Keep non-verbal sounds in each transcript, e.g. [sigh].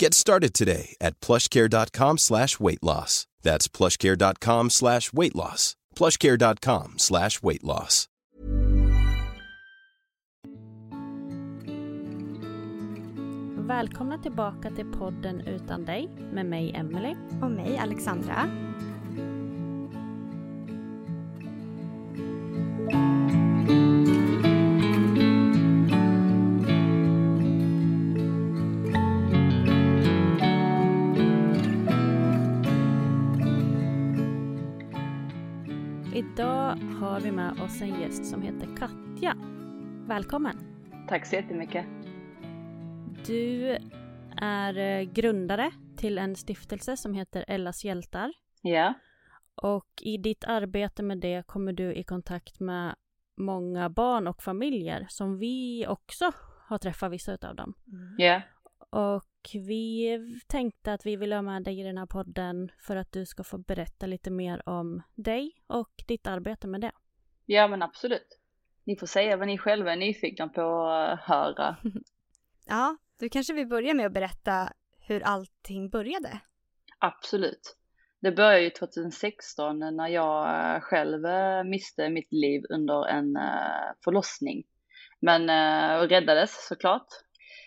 Get started today at plushcare.com slash weight loss. That's plushcare.com slash weight loss. plushcare.com slash weight loss. Välkomna tillbaka till podden Utan dig med mig Emelie. Och mig, Alexandra. Oss en gäst som heter Katja. Välkommen! Tack så jättemycket. Du är eh, grundare till en stiftelse som heter Ellas hjältar. Ja, Och i ditt arbete med det kommer du i kontakt med många barn och familjer som vi också har träffat vissa utav dem. ja, Och vi tänkte att vi vill ha med dig i den här podden för att du ska få berätta lite mer om dig och ditt arbete med det. Ja men absolut. Ni får säga vad ni själva är nyfikna på att höra. [laughs] Ja, du kanske vill börja med att berätta hur allting började. Absolut. Det började ju 2016 när jag eh, själv eh, miste mitt liv under en eh, förlossning. Men eh, och räddades såklart.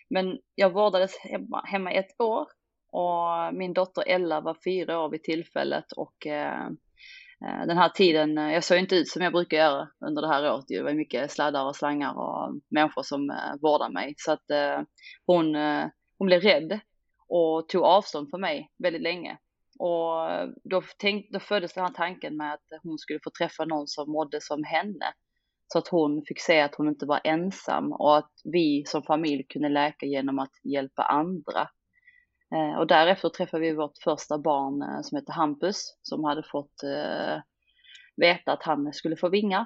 Men jag vårdades hemma, hemma ett år och min dotter Ella var fyra år vid tillfället och eh, eh, Eh, den här tiden, eh, jag såg inte ut som jag brukar göra under det här året. Det var mycket sladdar och slangar och människor som eh, vårdade mig. Så att hon, hon blev rädd och tog avstånd från mig väldigt länge. Och då, tänk, då föddes den här tanken med att hon skulle få träffa någon som mådde som henne. Så att hon fick se att hon inte var ensam och att vi som familj kunde läka genom att hjälpa andra. Eh, och därefter träffade vi vårt första barn eh, som heter Hampus som hade fått eh, veta att han skulle få vingar.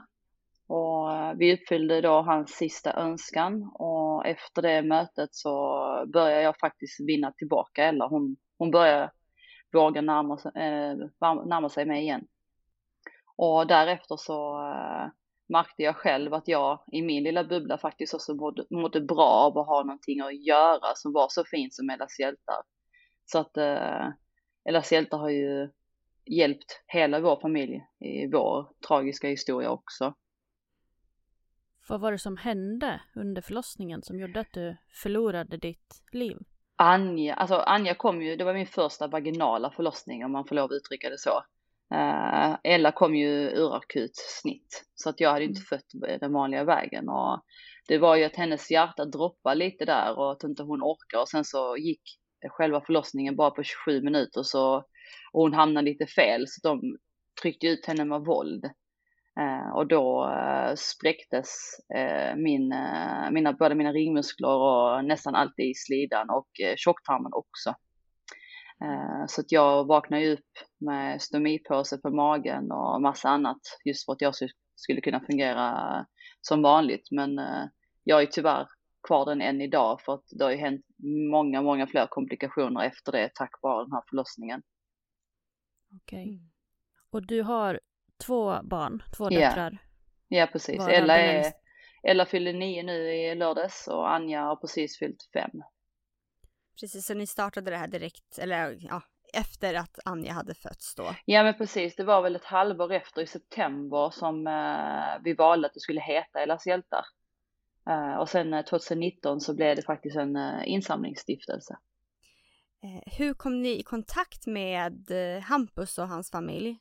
Och eh, vi uppfyllde då hans sista önskan och efter det mötet så började jag faktiskt vinna tillbaka Ella. Hon, hon började våga närma, sig- eh, närma sig mig igen. Och därefter så eh, märkte jag själv att jag i min lilla bubbla faktiskt också mådde, mådde bra av att ha någonting att göra som var så fint som Ellas hjältar. Så att eh, Ellas hjältar har ju hjälpt hela vår familj i vår tragiska historia också. Vad var det som hände under förlossningen som gjorde att du förlorade ditt liv? Anja, alltså Anja kom ju, det var min första vaginala förlossning om man får lov att uttrycka det så. Eh, Ella kom ju ur akut snitt så att jag hade inte fött den vanliga vägen och det var ju att hennes hjärta droppade lite där och att inte hon orkar och sen så gick själva förlossningen bara på 27 minuter så och hon hamnade lite fel så de tryckte ut henne med våld. Eh, och då eh, spräcktes eh, min, eh, mina, både mina ringmuskler och nästan allt i slidan och eh, tjocktarmen också. Eh, så att jag vaknade ju upp med stomipåse på magen och massa annat just för att jag skulle- skulle kunna fungera som vanligt. Men eh, jag är tyvärr kvar den än idag för att det har ju hänt många, många fler komplikationer efter det tack vare den här förlossningen. Okej. Och du har två barn, två Ja. döttrar. Ja, precis. Vara Ella, är, Ella fyllde nio nu i lördags och Anja har precis fyllt fem. Precis, så ni startade det här direkt, eller ja, efter att Anja hade fötts då. Ja men precis, det var väl ett halvår efter i september som eh, vi valde att det skulle heta Ellas hjältar. Eh, och sen eh, 2019 så blev det faktiskt en eh, insamlingsstiftelse. Eh, hur kom ni i kontakt med eh, Hampus och hans familj?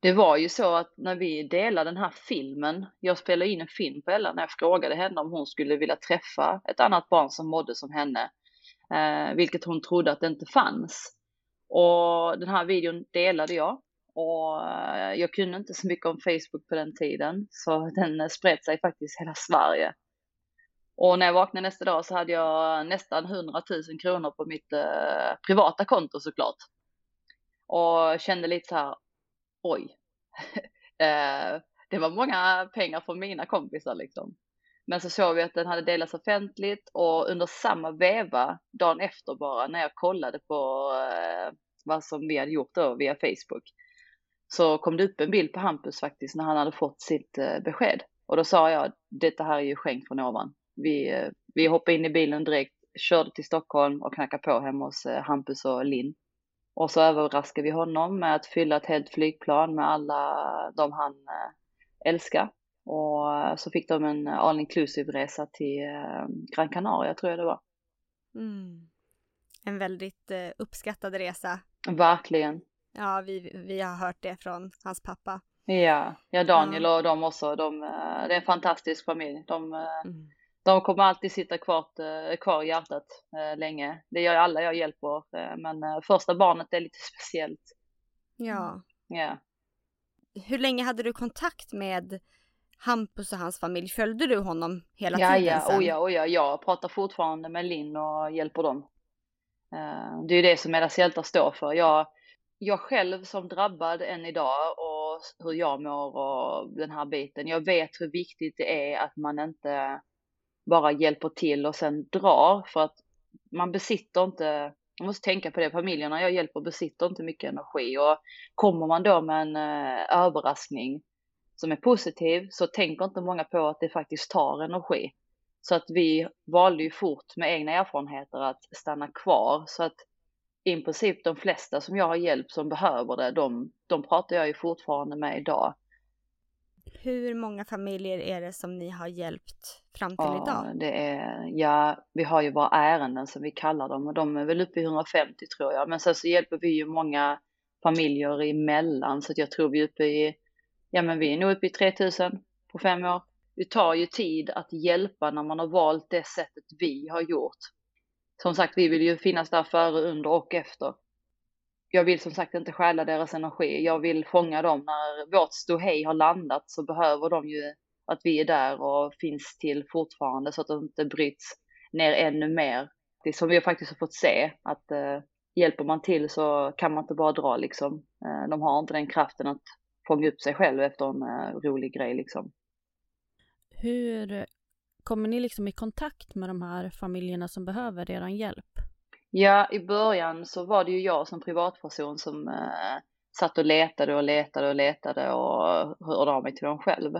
Det var ju så att när vi delade den här filmen, jag spelade in en film på Ella när jag frågade henne om hon skulle vilja träffa ett annat barn som mådde som henne, eh, vilket hon trodde att det inte fanns. Och den här videon delade jag och eh, jag kunde inte så mycket om Facebook på den tiden så den eh, spred sig faktiskt hela Sverige. Och när jag vaknade nästa dag så hade jag nästan 100 000 kronor på mitt eh, privata konto såklart. Och kände lite så här, oj, [laughs] eh, det var många pengar från mina kompisar liksom. Men så såg vi att den hade delats offentligt och under samma veva, dagen efter bara, när jag kollade på eh, vad som vi hade gjort då via Facebook, så kom det upp en bild på Hampus faktiskt när han hade fått sitt eh, besked. Och då sa jag, detta här är ju skänkt från ovan. Vi, vi hoppade in i bilen direkt, körde till Stockholm och knackade på hemma hos eh, Hampus och Linn. Och så överraskade vi honom med att fylla ett helt flygplan med alla de han eh, älskar. Och eh, så fick de en all inclusive resa till Gran Canaria tror jag det var. Mm. En väldigt uppskattad resa. Verkligen. Ja, vi, vi har hört det från hans pappa. Ja, ja Daniel och de också. De, det är en fantastisk familj. De, Mm. De kommer alltid sitta kvar, eh, kvar i hjärtat eh, länge. Det gör alla jag hjälper. eh, Men första barnet är lite speciellt. Ja. Ja. Hur länge hade du kontakt med Hampus och hans familj? Följde du honom hela Ja, tiden ja, sen? oh ja, oh ja, jag pratar fortfarande med Linn och hjälper dem. Det är ju det som Ellas hjältar står för. Jag, jag själv som drabbad än idag och hur jag mår och den här biten. Jag vet hur viktigt det är att man inte bara hjälper till och sen drar för att man besitter inte, man måste tänka på det, familjerna jag hjälper besitter inte mycket energi och kommer man då med en eh, överraskning som är positiv så tänker inte många på att det faktiskt tar energi. Så att vi valde ju fort med egna erfarenheter att stanna kvar så att i princip de flesta som jag har hjälpt som behöver det, de, de pratar jag ju fortfarande med idag. Hur många familjer är det som ni har hjälpt fram till Ja, idag? det är, ja, vi har ju våra ärenden som vi kallar dem och de är väl uppe i 150 tror jag. Men sen så hjälper vi ju många familjer emellan så att jag tror vi är uppe i, ja men vi är nog uppe i 3000 på fem år. Det tar ju tid att hjälpa när man har valt det sättet vi har gjort. Som sagt, vi vill ju finnas där före, under och efter. Jag vill som sagt inte stjäla deras energi. Jag vill fånga dem när vårt ståhej har landat så behöver de ju att vi är där och finns till fortfarande så att de inte bryts ner ännu mer. Det är som vi faktiskt har fått se att eh, hjälper man till så kan man inte bara dra liksom. Eh, de har inte den kraften att fånga upp sig själv efter en eh, rolig grej liksom. Hur kommer ni liksom i kontakt med de här familjerna som behöver er hjälp? Ja, i början så var det ju jag som privatperson som eh, satt och letade och letade och letade och hörde av mig till dem själv.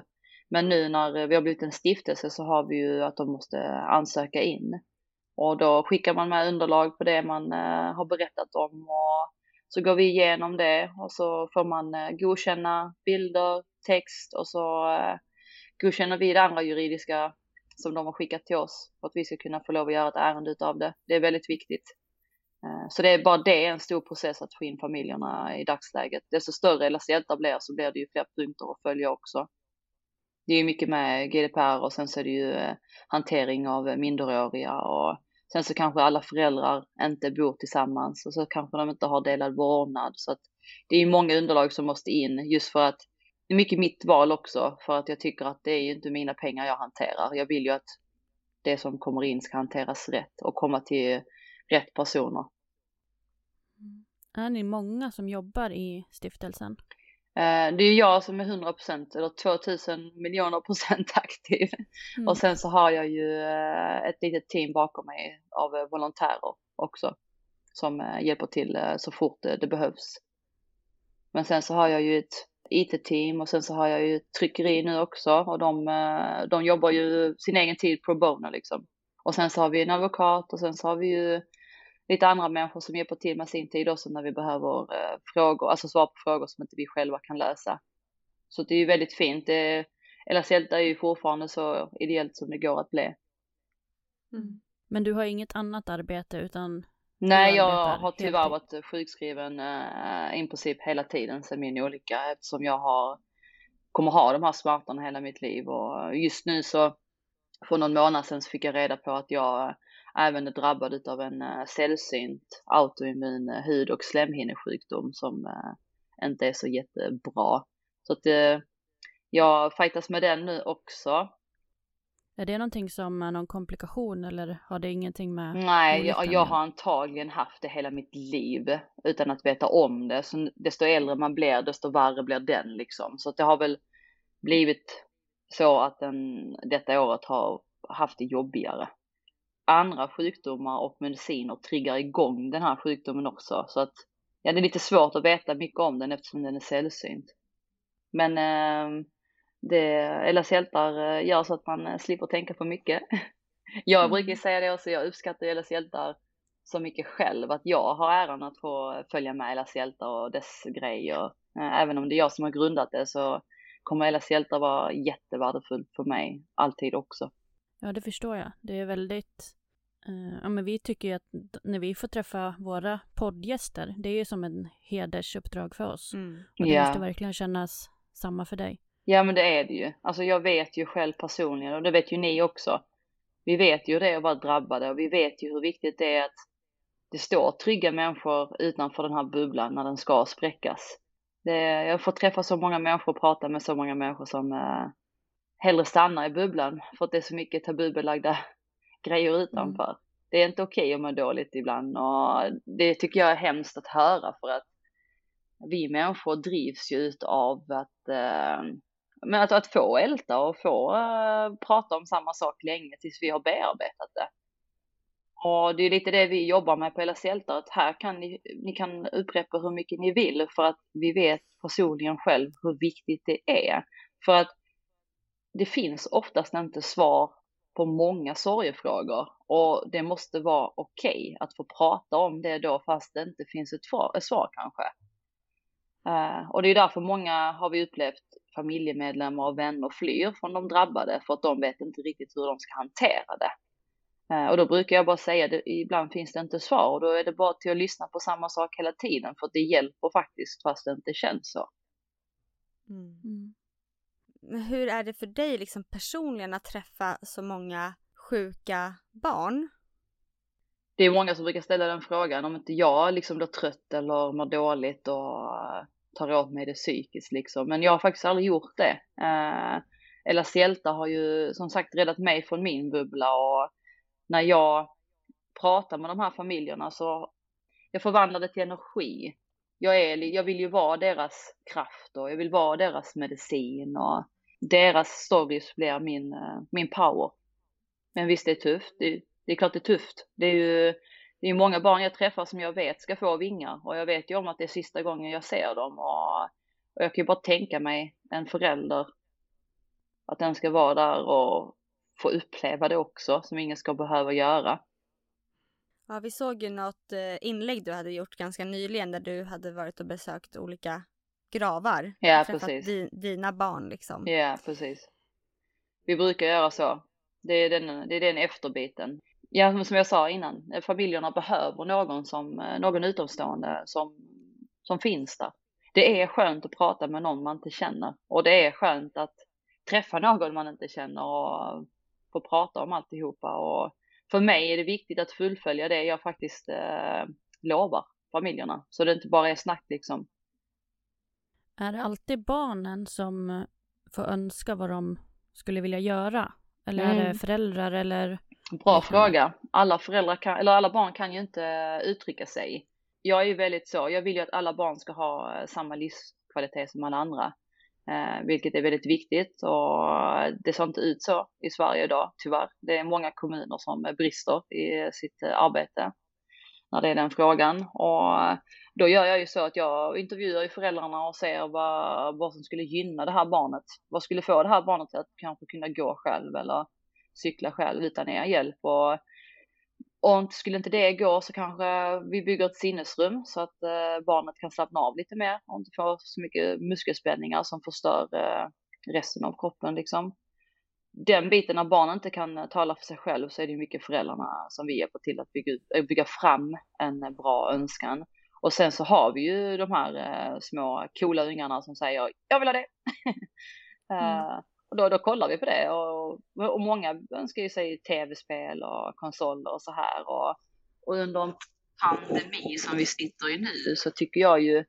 Men nu när vi har blivit en stiftelse så har vi ju att de måste ansöka in. Och då skickar man med underlag på det man eh, har berättat om och så går vi igenom det och så får man eh, godkänna bilder, text och så eh, godkänner vi det andra juridiska som de har skickat till oss för att vi ska kunna få lov att göra ett ärende utav det. Det är väldigt viktigt. Eh, så det är bara det en stor process att få in familjerna i dagsläget. Desto större Ellas hjältar blir så blir det ju fler punkter att följa också. Det är ju mycket med GDPR och sen så är det ju eh, hantering av minderåriga och sen så kanske alla föräldrar inte bor tillsammans och så kanske de inte har delad vårdnad. Så att det är ju många underlag som måste in just för att det är mycket mitt val också för att jag tycker att det är ju inte mina pengar jag hanterar. Jag vill ju att det som kommer in ska hanteras rätt och komma till rätt personer. Är ni många som jobbar i stiftelsen? Eh, Det är jag som är 100% eller 2000 miljoner procent [laughs] aktiv. Mm. Och sen så har jag ju eh, ett litet team bakom mig av eh, volontärer också. Som hjälper till så fort det behövs. Men sen så har jag ju ett IT-team och sen så har jag ju tryckeri nu också och de, de jobbar ju sin egen tid pro bono liksom. Och sen så har vi en advokat och sen så har vi ju lite andra människor som hjälper till med sin tid också när vi behöver eh, frågor, alltså svar på frågor som inte vi själva kan lösa. Så det är ju väldigt fint. Det, LSL är ju fortfarande så ideellt som det går att bli. Mm. Men du har inget annat arbete utan? Nej, jag har tyvärr varit sjukskriven äh, i princip hela tiden sedan min olycka eftersom jag har, kommer ha de här smärtorna hela mitt liv och just nu så för någon månad sedan så fick jag reda på att jag även drabbad av en äh, sällsynt autoimmun äh, hud och slemhinnesjukdom som äh, inte är så jättebra. Så att jag fightas med den nu också. Är det någonting som är någon komplikation eller har det ingenting med? Nej, jag, jag, har antagligen haft det hela mitt liv utan att veta om det. Så desto äldre man blir, desto värre blir den liksom. Så det har väl blivit så att den, detta året har haft det jobbigare. Andra sjukdomar och mediciner triggar igång den här sjukdomen också. Så att ja, det är lite svårt att veta mycket om den eftersom den är sällsynt. Men eh, det, hjältar eh, gör så att man eh, slipper tänka för mycket. [laughs] Jag mm. brukar säga det också, jag uppskattar LS hjältar så mycket själv att jag har äran att få följa med LS hjältar och dess grejer. Eh, även om det är jag som har grundat det så kommer LS hjältar vara jättevärdefullt för mig alltid också. Ja, det förstår jag. Det är väldigt ja, men vi tycker ju att när vi får träffa våra poddgäster, det är ju som en hedersuppdrag för oss. Mm. Och det yeah. måste verkligen kännas samma för dig. Ja men det är det ju. Alltså jag vet ju själv personligen och det vet ju ni också. Vi vet ju det att vara drabbade och vi vet ju hur viktigt det är att det står trygga människor utanför den här bubblan när den ska spräckas. Det, jag får träffa så många människor och prata med så många människor som eh, hellre stannar i bubblan för att det är så mycket tabubelagda grejer utanför. Mm. Det är inte okej okay att må dåligt ibland och det tycker jag är hemskt att höra för att vi människor drivs ju ut av att eh, men att, att få älta och få uh, prata om samma sak länge tills vi har bearbetat det. Och det är lite det vi jobbar med på LS Hjältar, att här kan ni, ni kan upprepa hur mycket ni vill för att vi vet personligen själv hur viktigt det är. För att det finns oftast inte svar på många sorgefrågor och det måste vara okej okay att få prata om det då fast det inte finns ett, ett svar kanske. Uh, och det är därför många har vi upplevt familjemedlemmar och vänner flyr från de drabbade för att de vet inte riktigt hur de ska hantera det. Uh, och då brukar jag bara säga att ibland finns det inte svar och då är det bara till att lyssna på samma sak hela tiden för att det hjälper faktiskt fast det inte känns så. Mm. Men hur är det för dig liksom personligen att träffa så många sjuka barn? Det är många som brukar ställa den frågan om inte jag liksom blir trött eller mår dåligt och eh, tar åt mig det psykiskt liksom. Men jag har faktiskt aldrig gjort det. Eh, Ella hjältar har ju som sagt räddat mig från min bubbla och när jag pratar med de här familjerna så jag förvandlar det till energi. Jag, är, jag vill ju vara deras kraft och jag vill vara deras medicin och deras stories blir min, eh, min power. Men visst det är tufft. Det, det är klart det är tufft. Det är ju det är många barn jag träffar som jag vet ska få vingar och jag vet ju om att det är sista gången jag ser dem och, och jag kan ju bara tänka mig en förälder att den ska vara där och få uppleva det också som ingen ska behöva göra. Ja, vi såg ju något eh, inlägg du hade gjort ganska nyligen där du hade varit och besökt olika gravar. Ja, precis. Di, dina barn liksom. Ja, precis. Vi brukar göra så. Det är den, det är den efterbiten ja, som jag sa innan, familjerna behöver någon som, eh, någon utomstående som, som finns där. Det är skönt att prata med någon man inte känner och det är skönt att träffa någon man inte känner och få prata om alltihopa och för mig är det viktigt att fullfölja det jag faktiskt eh, lovar familjerna så det inte bara är snack liksom. Är det alltid barnen som får önska vad de skulle vilja göra? Eller mm. är det mm. föräldrar eller? Bra fråga. Alla föräldrar kan, eller alla barn kan ju inte uttrycka sig. Jag är ju väldigt så, jag vill ju att alla barn ska ha eh, samma livskvalitet som alla andra. Eh, vilket är väldigt viktigt och det ser inte ut så i Sverige idag, tyvärr. Det är många kommuner som brister i sitt eh, arbete när det är den frågan. Och då gör jag ju så att jag intervjuar ju föräldrarna och ser vad, vad som skulle gynna det här barnet. Vad skulle få det här barnet att kanske kunna gå själv eller cykla själv utan er hjälp. Och, och skulle inte det gå så kanske vi bygger ett sinnesrum så att eh, barnet kan slappna av lite mer och inte få så mycket muskelspänningar som förstör eh, resten av kroppen liksom. Den biten när barnen inte kan eh, tala för sig själv så är det mycket föräldrarna som vi hjälper till att bygga, ut, bygga fram en bra önskan. Och sen så har vi ju de här eh, små coola ungarna som säger jag vill ha det. [laughs] mm. uh, och då, då kollar vi på det och, och många önskar ju sig tv-spel och konsoler och så här. Och, och under en pandemi som vi sitter i nu så tycker jag ju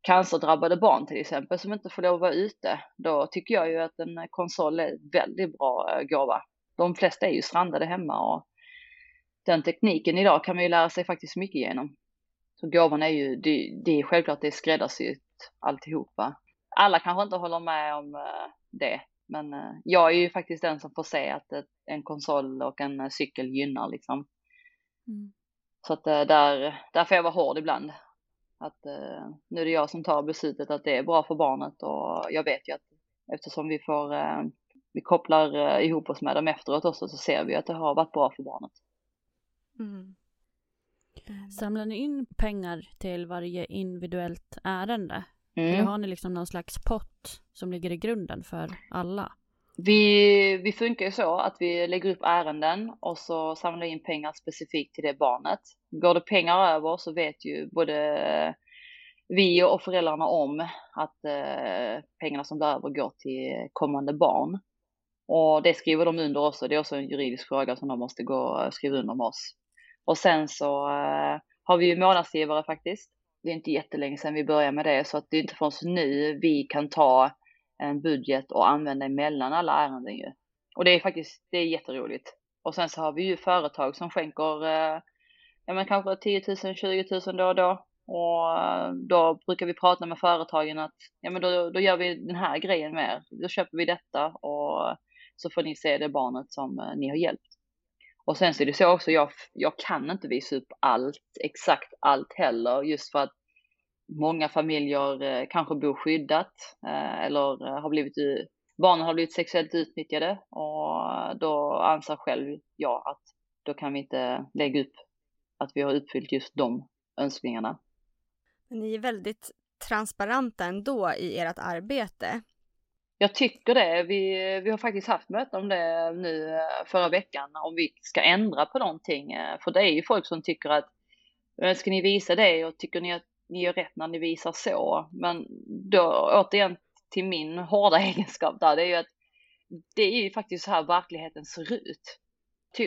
cancerdrabbade barn till exempel som inte får lov att vara ute. Då tycker jag ju att en konsol är väldigt bra eh, gåva. De flesta är ju strandade hemma och den tekniken idag kan man ju lära sig faktiskt mycket genom. Så gåvan är ju, det, det är självklart det är skräddarsytt alltihopa. Alla kanske inte håller med om eh, det, men eh, jag är ju faktiskt den som får se att en konsol och en cykel gynnar liksom. Mm. Så att där, där får jag vara hård ibland. Att nu är det jag som tar beslutet att det är bra för barnet och jag vet ju att eftersom vi får, vi kopplar ihop oss med dem efteråt också så ser vi att det har varit bra för barnet. Mm. Mm. Samlar ni in pengar till varje individuellt ärende? Mm. Eller har ni liksom någon slags pott som ligger i grunden för alla? Vi, vi funkar ju så att vi lägger upp ärenden och så samlar in pengar specifikt till det barnet. Går det pengar över så vet ju både vi och föräldrarna om att eh, pengarna som blir över går till kommande barn. Och det skriver de under också. Det är också en juridisk fråga som de måste gå och skriva under med oss. Och sen så uh, har vi ju månadsgivare faktiskt. Det är inte jättelänge sedan vi började med det så att det är inte förrän nu vi kan ta en budget och använda emellan alla ärenden ju. Och det är faktiskt, det är jätteroligt. Och sen så har vi ju företag som skänker, uh, ja men kanske 10 000, 20 000 då och då. Och eh, då brukar vi prata med företagen att, ja men då, då gör vi den här grejen med er. Då köper vi detta och så får ni se det barnet som ni har hjälpt. Och sen så är det så också, jag, jag kan inte visa upp allt, exakt allt heller, just för att många familjer eh, kanske bor skyddat eh, eller eh, har blivit, barnen har blivit sexuellt utnyttjade och då anser själv jag att då kan vi inte lägga upp att vi har uppfyllt just de önskningarna. Ni är väldigt transparenta ändå i ert arbete. Jag tycker det. Vi, vi har faktiskt haft möte om det nu eh, förra veckan, om vi ska ändra på någonting. Eh, för det är ju folk som tycker att, eh, ska ni visa det och tycker ni att ni gör rätt när ni visar så? Men då återigen till min hårda [laughs] egenskap där, det är ju att det är ju faktiskt så här verkligheten ser ut.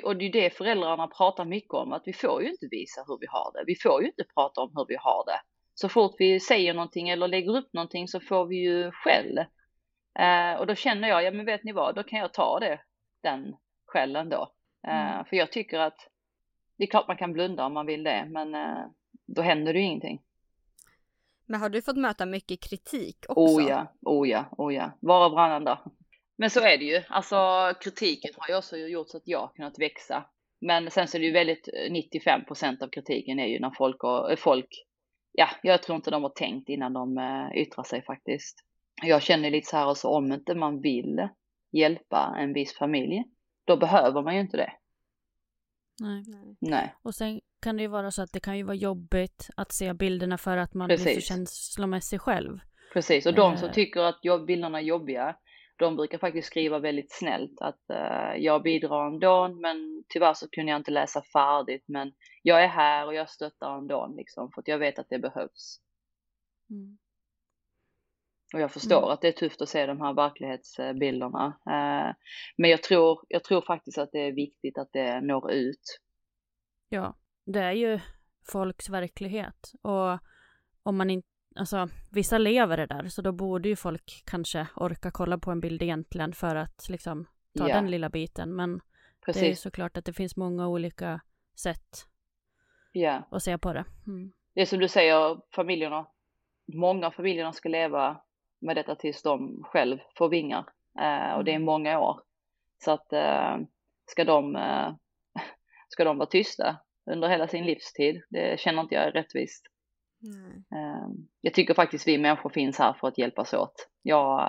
Och det är det föräldrarna pratar mycket om, att vi får ju inte visa hur vi har det. Vi får ju inte prata om hur vi har det. Så fort vi säger någonting eller lägger upp någonting så får vi ju skäll. Eh, och då känner jag, ja men vet ni vad, då kan jag ta det, den skällen då. Eh, mm. För jag tycker att det är klart man kan blunda om man vill det, men eh, då händer det ju ingenting. Men har du fått möta mycket kritik också? Oh ja, oh ja, oh ja. Var och varannan dag. Men så är det ju. Alltså kritiken har ju också gjort så att jag har kunnat växa. Men sen så är det ju väldigt, 95% av kritiken är ju när folk, och, folk, ja, jag tror inte de har tänkt innan de yttrar sig faktiskt jag känner lite så här också, om inte man vill hjälpa en viss familj, då behöver man ju inte det. Nej. Nej. Och sen kan det ju vara så att det kan ju vara jobbigt att se bilderna för att man Precis. blir så känslomässig själv. Precis, och de som eh. tycker att bilderna är jobbiga, de brukar faktiskt skriva väldigt snällt att uh, jag bidrar ändå, men tyvärr så kunde jag inte läsa färdigt, men jag är här och jag stöttar ändå liksom, för att jag vet att det behövs. Mm. Och jag förstår mm. att det är tufft att se de här verklighetsbilderna. Eh, men jag tror, jag tror faktiskt att det är viktigt att det når ut. Ja, det är ju folks verklighet. Och om man inte, alltså vissa lever det där, så då borde ju folk kanske orka kolla på en bild egentligen för att liksom ta ja. den lilla biten. Men Precis. det är såklart att det finns många olika sätt ja. att se på det. Mm. Det är som du säger, familjerna, många familjerna ska leva med detta tills de själv får vingar. Eh, och det är mm. många år. Så att eh, ska, de, eh, [laughs] ska de vara tysta, under hela sin livstid. Det känner inte jag är rättvist. Mm. Jag tycker faktiskt vi människor finns här för att hjälpas åt. Jag,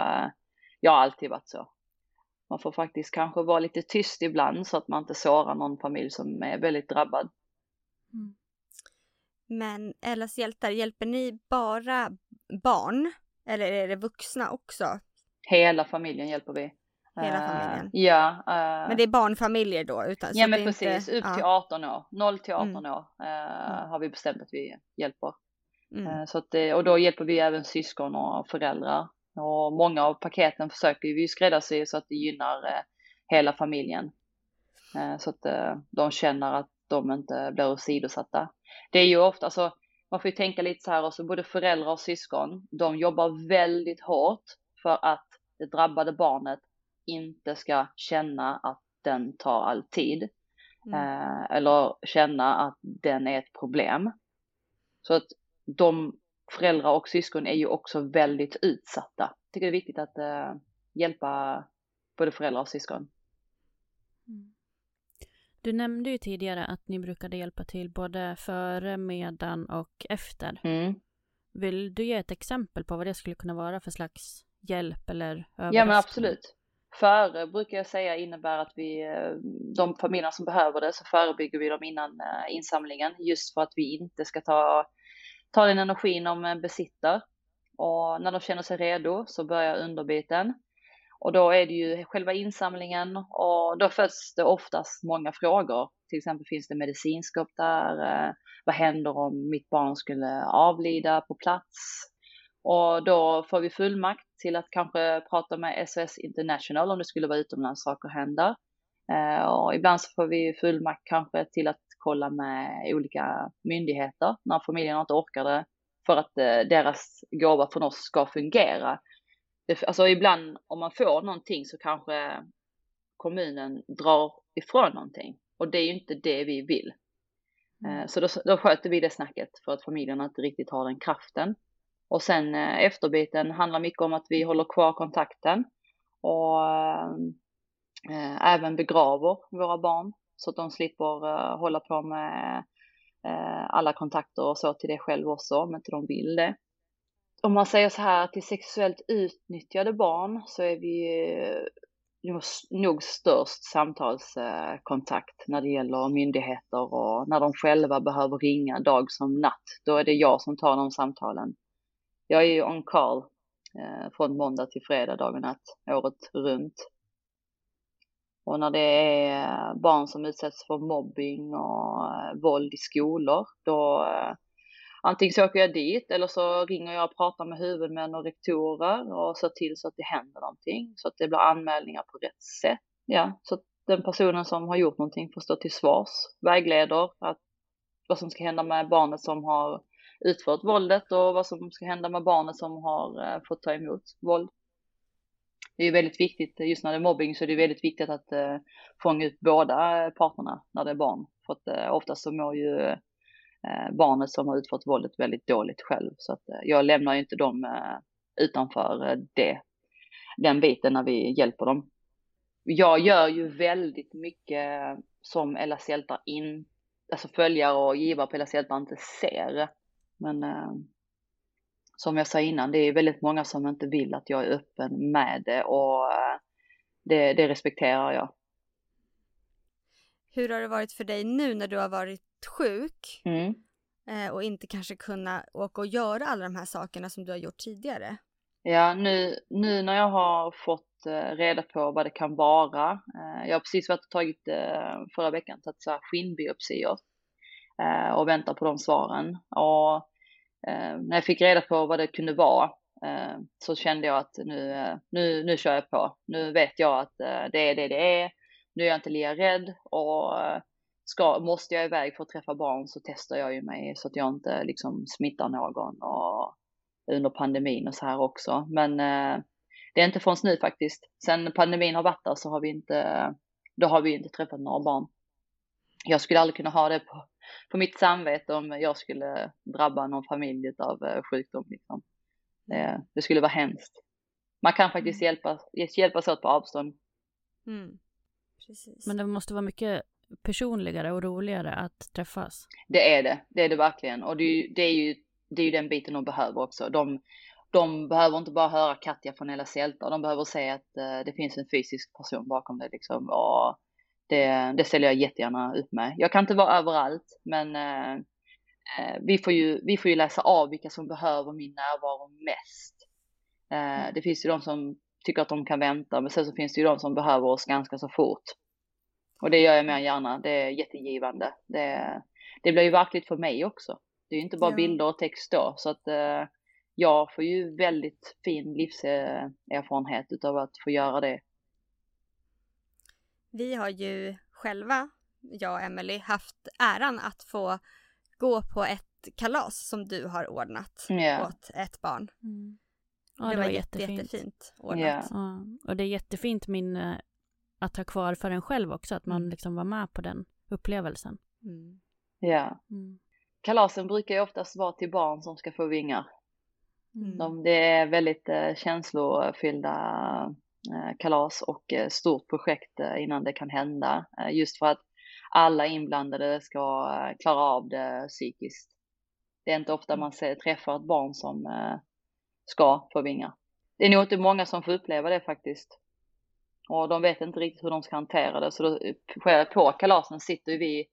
jag har alltid varit så. Man får faktiskt kanske vara lite tyst ibland så att man inte sårar någon familj som är väldigt drabbad. Mm. Men Ellas hjältar, hjälper ni bara barn? Eller är det vuxna också? Hela familjen hjälper vi. Hela eh, familjen? Uh, ja. Uh, men det är barnfamiljer då? Utan, ja men precis, inte, upp till 18 år. 0 till 18 mm. år uh, mm. har vi bestämt att vi hjälper. Mm. så att, och då hjälper vi även syskon och föräldrar. Och många av paketen försöker vi skräddarsy så att det gynnar hela familjen. så att de känner att de inte blir åsidosatta. Det är ju ofta, alltså man får ju tänka lite så här också, både föräldrar och syskon, de jobbar väldigt hårt för att det drabbade barnet inte ska känna att den tar all tid. Mm. Eh, eller känna att den är ett problem. Så att de föräldrar och syskon är ju också väldigt utsatta. Jag tycker det är viktigt att eh, hjälpa både föräldrar och syskon. Du nämnde ju tidigare att ni brukade hjälpa till både före, medan och efter. Mm. Vill du ge ett exempel på vad det skulle kunna vara för slags hjälp eller överraskning? Ja men absolut. Före brukar jag säga innebär att vi, eh, de familjerna som behöver det, så förebygger vi dem innan eh, insamlingen just för att vi inte ska ta, ta den energin de besitter. Och när de känner sig redo så börjar underbiten. Och då är det ju själva insamlingen och då föds det oftast många frågor. Till exempel finns det medicinskåp där? Eh, vad händer om mitt barn skulle avlida på plats? Och då får vi fullmakt till att kanske prata med SOS International om det skulle vara utomlands saker händer. Eh, och ibland så får vi fullmakt kanske till att kolla med olika myndigheter när familjen inte orkar det för att eh, deras gåva från oss ska fungera det, alltså ibland om man får någonting så kanske kommunen drar ifrån någonting och det är ju inte det vi vill. Mm. Eh, så då, då sköter vi det snacket för att familjerna inte riktigt har den kraften. Och sen eh, efterbiten handlar mycket om att vi håller kvar kontakten och äh, även begraver våra barn så att de slipper äh, hålla på med äh, alla kontakter och så till det själv också om inte de vill det om man säger så här till sexuellt utnyttjade barn så är vi nog störst samtalskontakt när det gäller myndigheter och när de själva behöver ringa dag som natt. Då är det jag som tar de samtalen. Jag är ju on call eh, från måndag till fredag dag och natt, året runt. Och när det är barn som utsätts för mobbing och eh, våld i skolor, då eh, antingen så åker jag dit eller så ringer jag och pratar med huvudmän och rektorer och ser till så att det händer någonting, så att det blir anmälningar på rätt sätt. Ja, så att den personen som har gjort någonting får stå till svars, vägleder att vad som ska hända med barnet som har utfört våldet och vad som ska hända med barnet som har eh, fått ta emot våld. Det är väldigt viktigt, eh, just när det är mobbing så är det väldigt viktigt att eh, fånga ut båda eh, parterna när det är barn. För att eh, oftast så mår ju Eh, barnet som har utfört våldet väldigt dåligt själv. Så att eh, jag lämnar ju inte dem eh, utanför eh, det, den biten när vi hjälper dem. Jag gör ju väldigt mycket som Ellas hjältar in, alltså följare och givare på Ellas hjältar inte ser. Men eh, som jag sa innan, det är väldigt många som inte vill att jag är öppen med det och eh, det, det respekterar jag. Hur har det varit för dig nu när du har varit sjuk mm. eh, och inte kanske kunna åka och göra alla de här sakerna som du har gjort tidigare? Ja, nu, nu när jag har fått eh, reda på vad det kan vara. Eh, jag har precis varit och tagit förra veckan, tagit så här skinnbiopsier och väntar på de svaren. Och när jag fick reda på vad det kunde vara så kände jag att nu, nu, nu kör jag på. Nu vet jag att det är det det är. Nu är jag inte lika rädd och ska, måste jag iväg för att träffa barn så testar jag ju mig så att jag inte liksom smittar någon och under pandemin och så här också. Men eh, det är inte förrän nu faktiskt. Sen pandemin har varit där så har vi inte, då har vi inte träffat några barn. Jag skulle aldrig kunna ha det på, på mitt samvete om jag skulle drabba någon familj av eh, sjukdom liksom. Det, det, skulle vara hemskt. Man kan faktiskt mm. hjälpa, hjälpas åt på avstånd. Mm. Precis. Men det måste vara mycket personligare och roligare att träffas. Det är det, det är det verkligen. Och det är ju, det är ju, det är ju den biten de behöver också. De, de behöver inte bara höra Katja från Ella Sälta, de behöver se att uh, det finns en fysisk person bakom det liksom. Och det, det ställer jag jättegärna upp med. Jag kan inte vara överallt, men uh, vi, får ju, vi får ju läsa av vilka som behöver min närvaro mest. Uh, det finns ju de som tycker att de kan vänta, men sen så finns det ju de som behöver oss ganska så fort. Och det gör jag mer än gärna, det är jättegivande. Det, det blir ju verkligt för mig också. Det är ju inte bara ja. bilder och text då, så att jag får ju väldigt fin livserfarenhet utav att få göra det. Vi har ju själva, jag och Emelie, haft äran att få gå på ett kalas som du har ordnat yeah. åt ett barn. Mm. Ja, det, det, var, var jättefint. jättefint ordnat. Yeah. Ja, och det är jättefint minne att ha kvar för en själv också, att man mm. liksom var med på den upplevelsen. Mm. Ja. Mm. Kalasen brukar ju oftast vara till barn som ska få vingar. Mm. De, det är väldigt eh, känslofyllda eh, kalas och eh, stort projekt eh, innan det kan hända. Eh, just för att alla inblandade ska eh, klara av det psykiskt. Det är inte ofta mm. man ser, träffar ett barn som ska få vingar. Det är nog inte många som får uppleva det faktiskt. Och de vet inte riktigt hur de ska hantera det. Så då, på kalasen sitter vi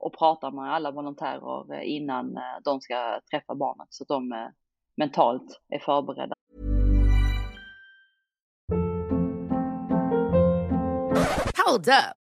och pratar med alla volontärer eh, innan eh, de ska träffa barnet. Så att de eh, mentalt är förberedda. Hold up.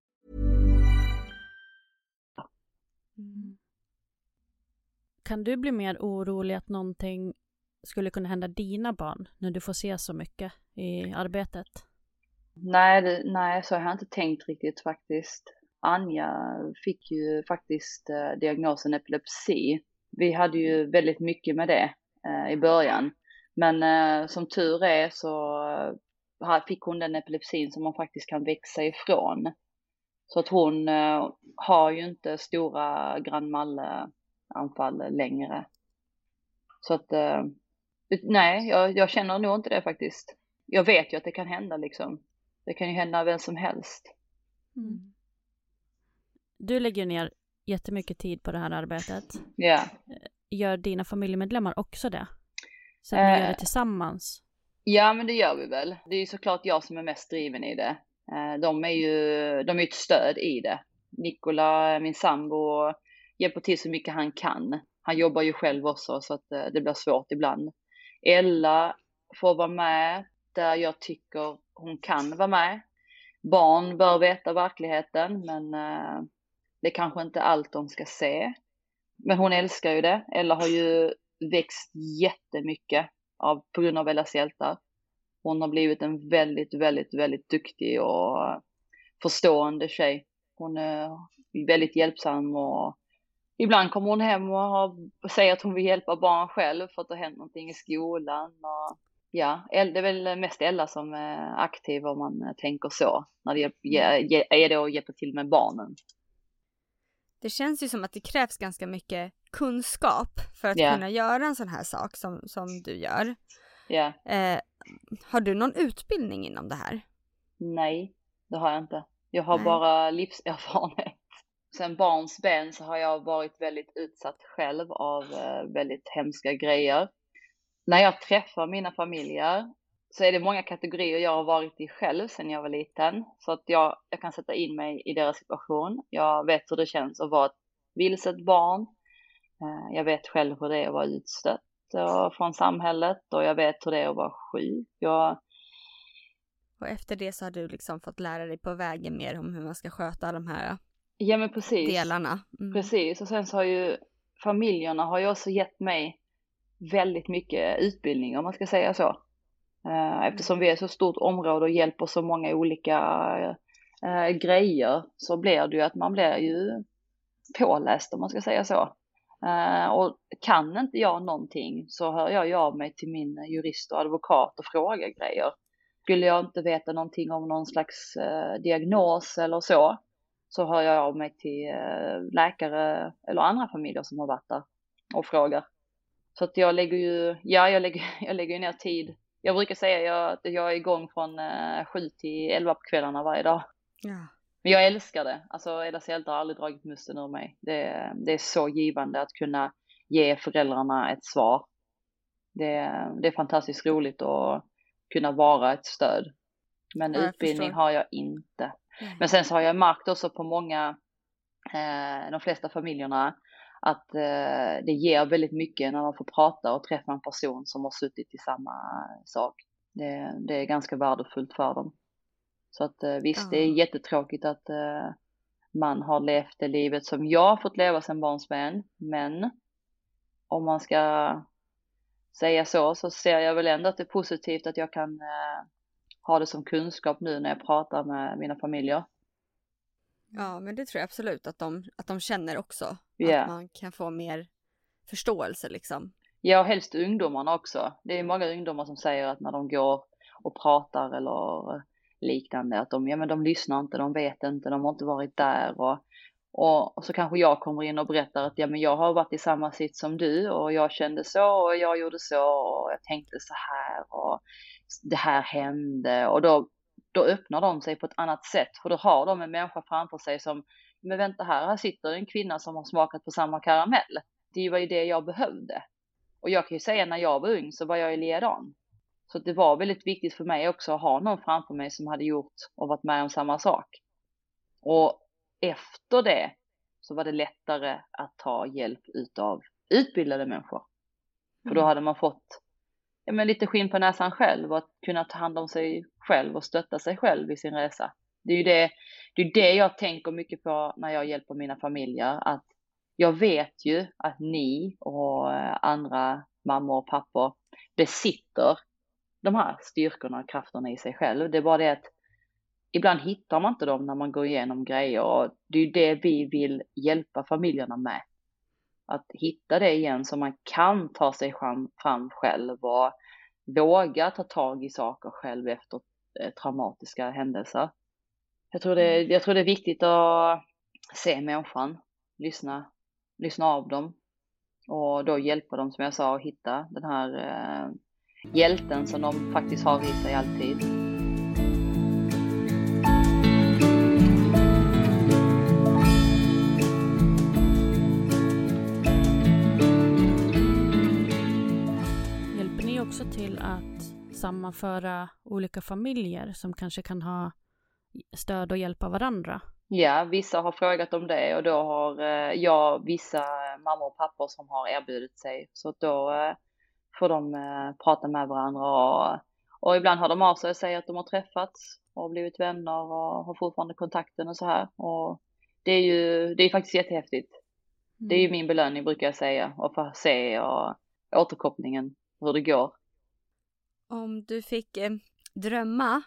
Kan du bli mer orolig att någonting skulle kunna hända dina barn när du får se så mycket i arbetet? Nej, det, nej, så har jag inte tänkt riktigt faktiskt. Anja fick ju faktiskt eh, diagnosen epilepsi vi hade ju väldigt mycket med det eh, i början. Men eh, som tur är så eh, fick hon den epilepsin som man faktiskt kan växa ifrån. Så att hon eh, har ju inte stora Grand anfall längre. Så att eh, nej, jag, jag, känner nog inte det faktiskt. Jag vet ju att det kan hända liksom. Det kan ju hända vem som helst. Mm. Du lägger ner jättemycket tid på det här arbetet. Ja. Yeah. Gör dina familjemedlemmar också det? Så att ni gör det eh, tillsammans? Ja, men det gör vi väl. Det är ju såklart jag som är mest driven i det. Eh, de är ju, de är ett stöd i det. Nikola, min sambo, hjälper till så mycket han kan. Han jobbar ju själv också så att eh, det blir svårt ibland. Ella får vara med där jag tycker hon kan vara med. Barn bör veta verkligheten men eh, det är kanske inte allt de ska se. Men hon älskar ju det. Ella har ju växt jättemycket av, på grund av Ellas hjältar. Hon har blivit en väldigt, väldigt, väldigt duktig och förstående tjej. Hon är väldigt hjälpsam och ibland kommer hon hem och, har, och säger att hon vill hjälpa barn själv för att det har hänt någonting i skolan. Och ja, det är väl mest Ella som är aktiv om man tänker så. När det är det att hjälpa till med barnen det känns ju som att det krävs ganska mycket kunskap för att yeah. kunna göra en sån här sak som, som du gör. Yeah. Eh, har du någon utbildning inom det här? Nej, det har jag inte. Jag har Nej. bara livserfarenhet. [laughs] Sen barns ben så har jag varit väldigt utsatt själv av eh, väldigt hemska grejer. När jag träffar mina familjer så är det många kategorier jag har varit i själv sedan jag var liten. Så att jag, jag kan sätta in mig i deras situation. Jag vet hur det känns att vara ett vilset barn. Eh, jag vet själv hur det är att vara utstött eh, från samhället och jag vet hur det är att vara sjuk. Jag... Och efter det så har du liksom fått lära dig på vägen mer om hur man ska sköta de här ja, men precis. delarna. Mm. Precis, och sen så har ju familjerna har ju också gett mig väldigt mycket utbildning om man ska säga så. Eh, eftersom vi är så stort område och hjälper så många olika äh, grejer så blir det ju att man blir ju påläst om man ska säga så. Uh, och kan inte jag någonting så hör jag ju av mig till min jurist och advokat och frågar grejer. Skulle jag inte veta någonting om någon slags uh, diagnos eller så, så hör jag av mig till uh, läkare eller andra familjer som har varit där och frågar. Så att jag lägger ju, ja jag lägger, [laughs] jag lägger ju ner tid. Jag brukar säga att jag är igång från sju till elva på kvällarna varje dag. Ja. Men jag älskar det. Alltså Eda Sälta har aldrig dragit musten ur mig. Det, det är så givande att kunna ge föräldrarna ett svar. Det, det är fantastiskt roligt att kunna vara ett stöd. Men ja, utbildning förstår. har jag inte. Mm. Men sen så har jag märkt också på många, eh, de flesta familjerna, att eh, det ger väldigt mycket när man får prata och träffa en person som har suttit i samma sak. Det, det är ganska värdefullt för dem. Så att eh, visst, det är jättetråkigt att eh, man har levt det livet som jag har fått leva sedan barnsben. Men om man ska säga så, så ser jag väl ändå att det är positivt att jag kan eh, ha det som kunskap nu när jag pratar med mina familjer. Ja, men det tror jag absolut att de, att de känner också. Yeah. Att man kan få mer förståelse liksom. Ja, och helst ungdomarna också. Det är många ungdomar som säger att när de går och pratar eller liknande. Att de, ja men de lyssnar inte, de vet inte, de har inte varit där och, och, och, så kanske jag kommer in och berättar att ja men jag har varit i samma sitt som du och jag kände så och jag gjorde så och jag tänkte så här och det här hände och då, då öppnar de sig på ett annat sätt för då har de en människa framför sig som men vänta här, här sitter en kvinna som har smakat på samma karamell. Det var ju det jag behövde. Och jag kan ju säga när jag var ung så var jag ju likadan. Så det var väldigt viktigt för mig också att ha någon framför mig som hade gjort och varit med om samma sak. Och efter det så var det lättare att ta hjälp utav utbildade människor. För då mm. hade man fått ja, men lite skinn på näsan själv och att kunna ta hand om sig själv och stötta sig själv i sin resa. Det är ju det, det, är det jag tänker mycket på när jag hjälper mina familjer. Att jag vet ju att ni och eh, andra mammor och pappor besitter de här styrkorna och krafterna i sig själv. Det är bara det att ibland hittar man inte dem när man går igenom grejer och det är ju det vi vill hjälpa familjerna med. Att hitta det igen så man kan ta sig fram, fram själv och våga ta tag i saker själv efter eh, traumatiska händelser. Jag tror, det, mm. jag tror det är viktigt att se människan, lyssna, lyssna av dem och då hjälpa dem som jag sa att hitta den här eh, hjälten som de faktiskt har i sig alltid. Sammanföra olika familjer som kanske kan ha stöd och hjälpa varandra? Ja, vissa har frågat om det och då har eh, jag vissa mammor och pappor som har erbjudit sig. Så då eh, får de eh, prata med varandra och, och ibland har de av sig och säger att de har träffats och blivit vänner och har fortfarande kontakten och så här. Och det är ju, det är faktiskt jättehäftigt. Mm. Det är ju mm. min belöning brukar jag säga och få se och återkopplingen hur det går. Om du fick eh, drömma,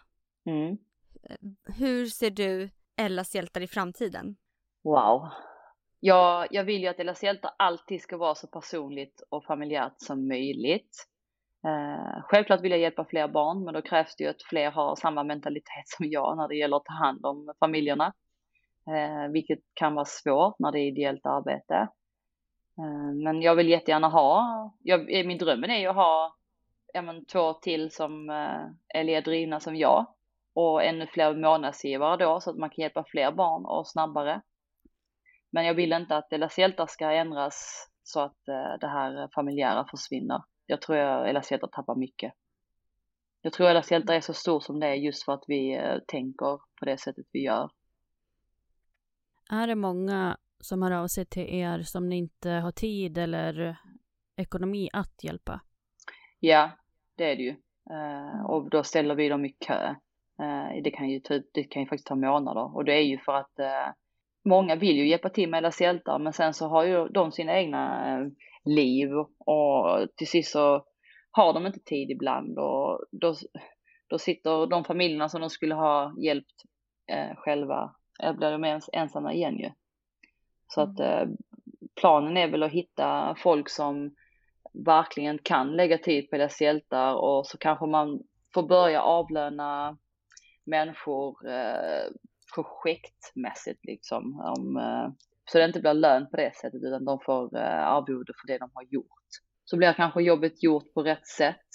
mm. Eh, hur ser du Ellas hjältar i framtiden? Wow, jag, jag vill ju att Delas hjältar alltid ska vara så personligt och familjärt som möjligt. Eh, självklart vill jag hjälpa fler barn, men då krävs det ju att fler har samma mentalitet [laughs] som jag när det gäller att ta hand om familjerna. Eh, vilket kan vara svårt när det är ideellt arbete. Eh, men jag vill jättegärna ha, jag, eh, min drömmen är ju att ha ja, men, två till som eh, är leddrivna som jag och ännu fler månadsgivare då så att man kan hjälpa fler barn och snabbare. Men jag vill inte att Elas hjältar ska ändras så att eh, det här familjära försvinner. Jag tror att Elas hjältar tappar mycket. Jag tror att Elas hjältar är så stor som det är just för att vi eh, tänker på det sättet vi gör. Är det många som hör av sig till er som ni inte har tid eller ekonomi att hjälpa? Ja, det är det ju. Uh, och då ställer vi dem i kö. Uh, det, kan ju ta, det kan ju faktiskt ta månader och det är ju för att uh, många vill ju hjälpa till med deras hjältar men sen så har ju de sina egna liv och till sist så har de inte tid ibland och då, då sitter de familjerna som de skulle ha hjälpt själva, blir de ensamma igen ju. Så att mm. planen är väl att hitta folk som verkligen kan lägga tid på deras hjältar och så kanske man får börja avlöna människor eh, projektmässigt liksom. Om, eh, så det inte blir lön på det sättet utan de får eh, arvode för det de har gjort. Så blir kanske jobbet gjort på rätt sätt.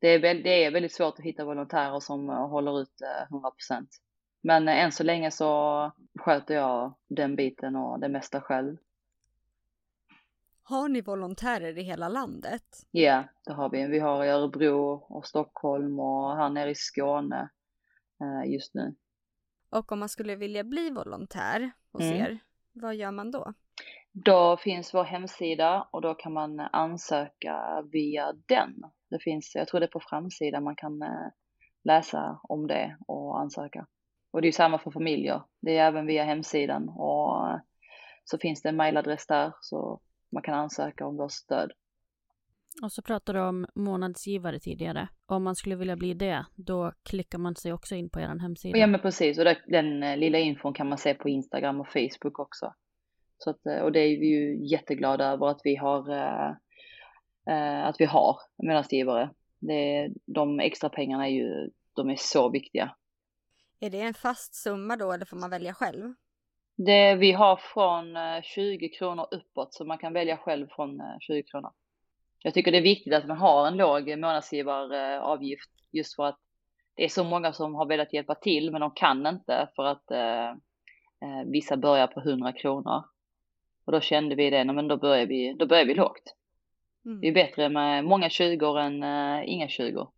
Det är, väl, det är väldigt svårt att hitta volontärer som eh, håller ut eh, 100%. Men eh, än så länge så sköter jag den biten och det mesta själv. Har ni volontärer i hela landet? Ja, det har vi. Vi har i Örebro och Stockholm och här nere i Skåne eh, just nu. Och om man skulle vilja bli volontär hos mm. er, vad gör man då? Då finns vår hemsida och då kan man ansöka via den. Det finns, jag tror det är på framsidan man kan eh, läsa om det och ansöka. Och det är samma för familjer. Det är även via hemsidan och eh, så finns det en mailadress där så man kan ansöka om vårt stöd. Och så pratade du om månadsgivare tidigare. Om man skulle vilja bli det, då klickar man sig också in på er hemsida. Ja men precis, och den eh, lilla infon kan man se på Instagram och Facebook också. Så att, eh, och det är vi ju jätteglada över att vi har, äh, att vi har månadsgivare. Det, de extra pengarna är ju, de är så viktiga. Är det en fast summa då eller får man välja själv? Det, vi har från 20 eh, kronor uppåt så man kan välja själv från 20 eh, kronor. Jag tycker det är viktigt att man har en låg månadsgivaravgift just för att det är så många som har velat hjälpa till men de kan inte för att eh, eh vissa börjar på 100 kronor. Och då kände vi det, men då börjar vi, då börjar vi lågt. Mm. Det är bättre med många 20 än eh, inga 20.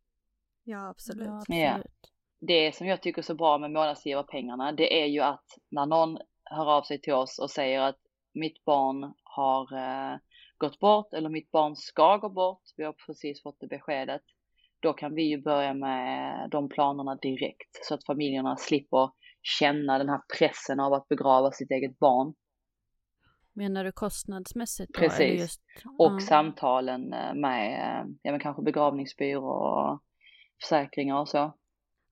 Ja, absolut. Ja, absolut. Ja. Det som jag tycker är så bra med månadsgivarpengarna, det är ju att när någon hör av sig till oss och säger att mitt barn har eh, gått bort eller mitt barn ska gå bort. Vi har precis fått det beskedet. Då kan vi ju börja med de planerna direkt så att familjerna slipper känna den här pressen av att begrava sitt eget barn. Menar du kostnadsmässigt? Då, Precis. Just... Och mm. samtalen eh, med ja, men kanske begravningsbyrå och försäkringar och så.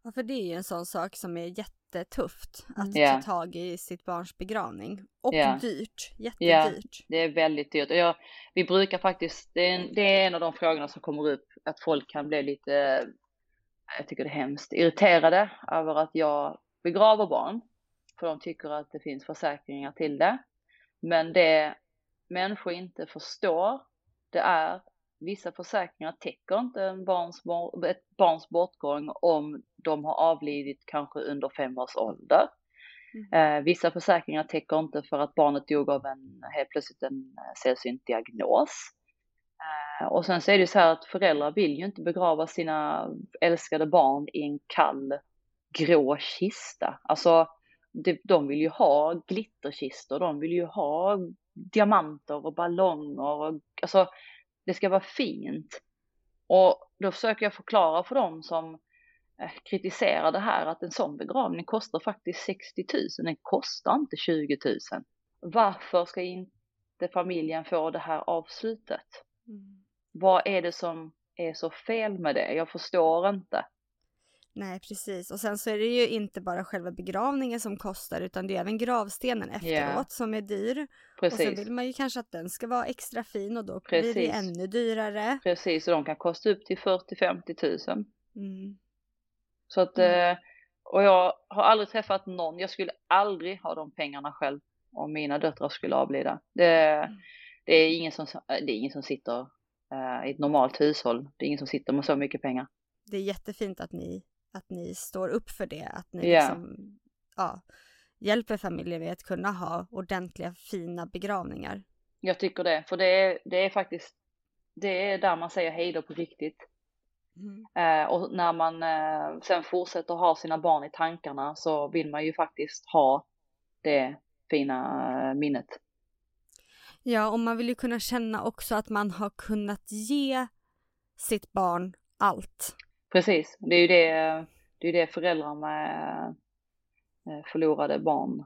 Ja, för det är ju en sån sak som är jättetufft att yeah. ta tag i sitt barns begravning. Och yeah. dyrt, jättedyrt. Yeah, det är väldigt dyrt. Och jag, vi brukar faktiskt, det är, det är en av de frågorna som kommer upp, att folk kan bli lite, jag tycker det är hemskt, irriterade över att jag begraver barn. För de tycker att det finns försäkringar till det. Men det människor inte förstår, det är vissa försäkringar täcker inte en barns, ett barns bortgång om de har avlidit kanske under fem års ålder. Mm. Eh, vissa försäkringar täcker inte för att barnet dog av en helt plötsligt en eh, sällsynt diagnos. Eh, och sen så är det så här att föräldrar vill ju inte begrava sina älskade barn i en kall grå kista. Alltså det, de vill ju ha glitterkistor, de vill ju ha diamanter och ballonger och alltså det ska vara fint. Och då försöker jag förklara för dem som eh, kritiserar det här att en sån begravning kostar faktiskt 60 000, den kostar inte 20 000. Varför ska inte familjen få det här avslutet? Mm. Vad är det som är så fel med det? Jag förstår inte. Nej precis och sen så är det ju inte bara själva begravningen som kostar utan det är även gravstenen efteråt yeah. som är dyr. Precis. Och så vill man ju kanske att den ska vara extra fin och då precis. blir det ännu dyrare. Precis och de kan kosta upp till 40-50 tusen. Mm. Så att, mm. Eh, och jag har aldrig träffat någon, jag skulle aldrig ha de pengarna själv om mina döttrar skulle avlida. Det, mm. det, är, ingen som, det är ingen som sitter uh, i ett normalt hushåll, det är ingen som sitter med så mycket pengar. Det är jättefint att ni att ni står upp för det, att ni yeah. liksom, ja, hjälper familjer med att kunna ha ordentliga fina begravningar. Jag tycker det, för det är, det är faktiskt, det är där man säger hej då på riktigt. Mm. Eh, och när man eh, sen fortsätter ha sina barn i tankarna så vill man ju faktiskt ha det fina minnet. Ja, och man vill ju kunna känna också att man har kunnat ge sitt barn allt. Precis, det är ju det, det, är det föräldrar med eh, förlorade barn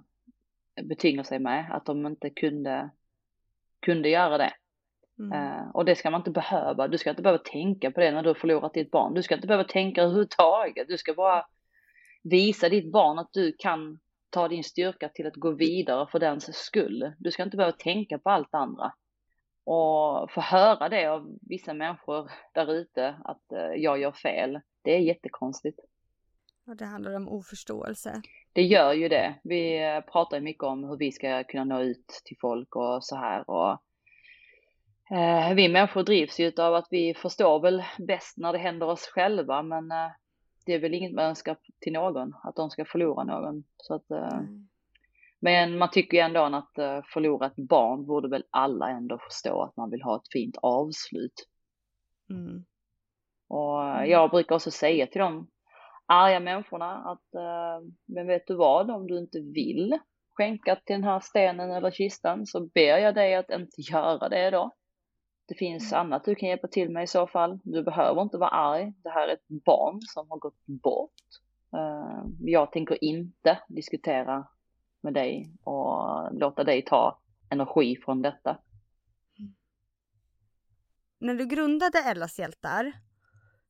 betingar sig med, att de inte kunde, kunde göra det. Mm. Uh, och det ska man inte behöva. Du ska inte behöva tänka på det när du har förlorat ditt barn. Du ska inte behöva tänka överhuvudtaget. Du ska bara visa ditt barn att du kan ta din styrka till att gå vidare för dens skull. Du ska inte behöva tänka på allt andra. Och få höra det av vissa människor där ute att uh, jag gör fel. Det är jättekonstigt. Och det handlar om oförståelse. Det gör ju det. Vi eh, pratar ju mycket om hur vi ska kunna nå ut till folk och så här. Och Eh, vi människor drivs ju av att vi förstår väl bäst när det händer oss själva, men eh, det är väl inget man önskar till någon, att de ska förlora någon. Så att, eh, mm. Men man tycker ju ändå att eh, förlora ett barn borde väl alla ändå förstå att man vill ha ett fint avslut. Mm. Och mm. jag brukar också säga till de arga människorna att, eh, men vet du vad, om du inte vill skänka till den här stenen eller kistan så ber jag dig att inte [laughs] göra det då. Det finns mm. annat du kan hjälpa till med i så fall. Du behöver inte vara arg. Det här är ett barn som har gått bort. Eh, jag tänker inte diskutera med dig och låta dig ta energi från detta. När du grundade Ellas hjältar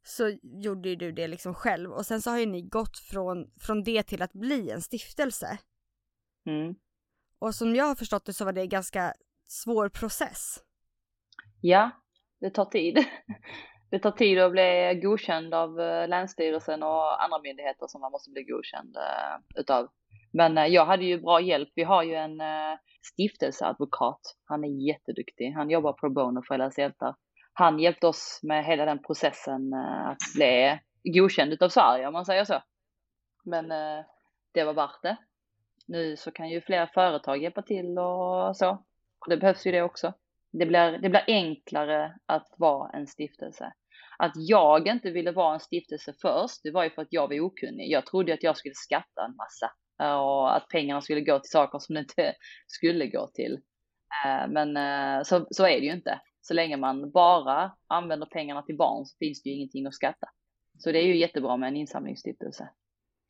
så gjorde ju du det liksom själv och sen så har ju ni gått från, från det till att bli en stiftelse. Mm. Och som jag har förstått det så var det en ganska svår process. Ja, det tar tid. [laughs] Det tar tid att bli godkänd av eh, Länsstyrelsen och andra myndigheter som man måste bli godkänd eh, utav. Men eh, jag hade ju bra hjälp. Vi har ju en eh, stiftelseadvokat. Han är jätteduktig. Han jobbar pro bono för Hellas hjältar. Han hjälpte oss med hela den processen eh, att bli godkänd av Sverige om man säger så. Men det var värt det. Nu så kan ju fler företag hjälpa till och så. Det behövs ju det också. Det blir, det blir enklare att vara en stiftelse. Att jag inte ville vara en stiftelse först, det var ju för att jag var okunnig. Jag trodde att jag skulle skatta en massa Eh, och att pengarna skulle gå till saker som det inte [laughs] skulle gå till. Eh, men eh, så, så är det ju inte. Så länge man bara använder pengarna till barn så finns det ju ingenting att skatta. Så det är ju jättebra med en insamlingsstiftelse.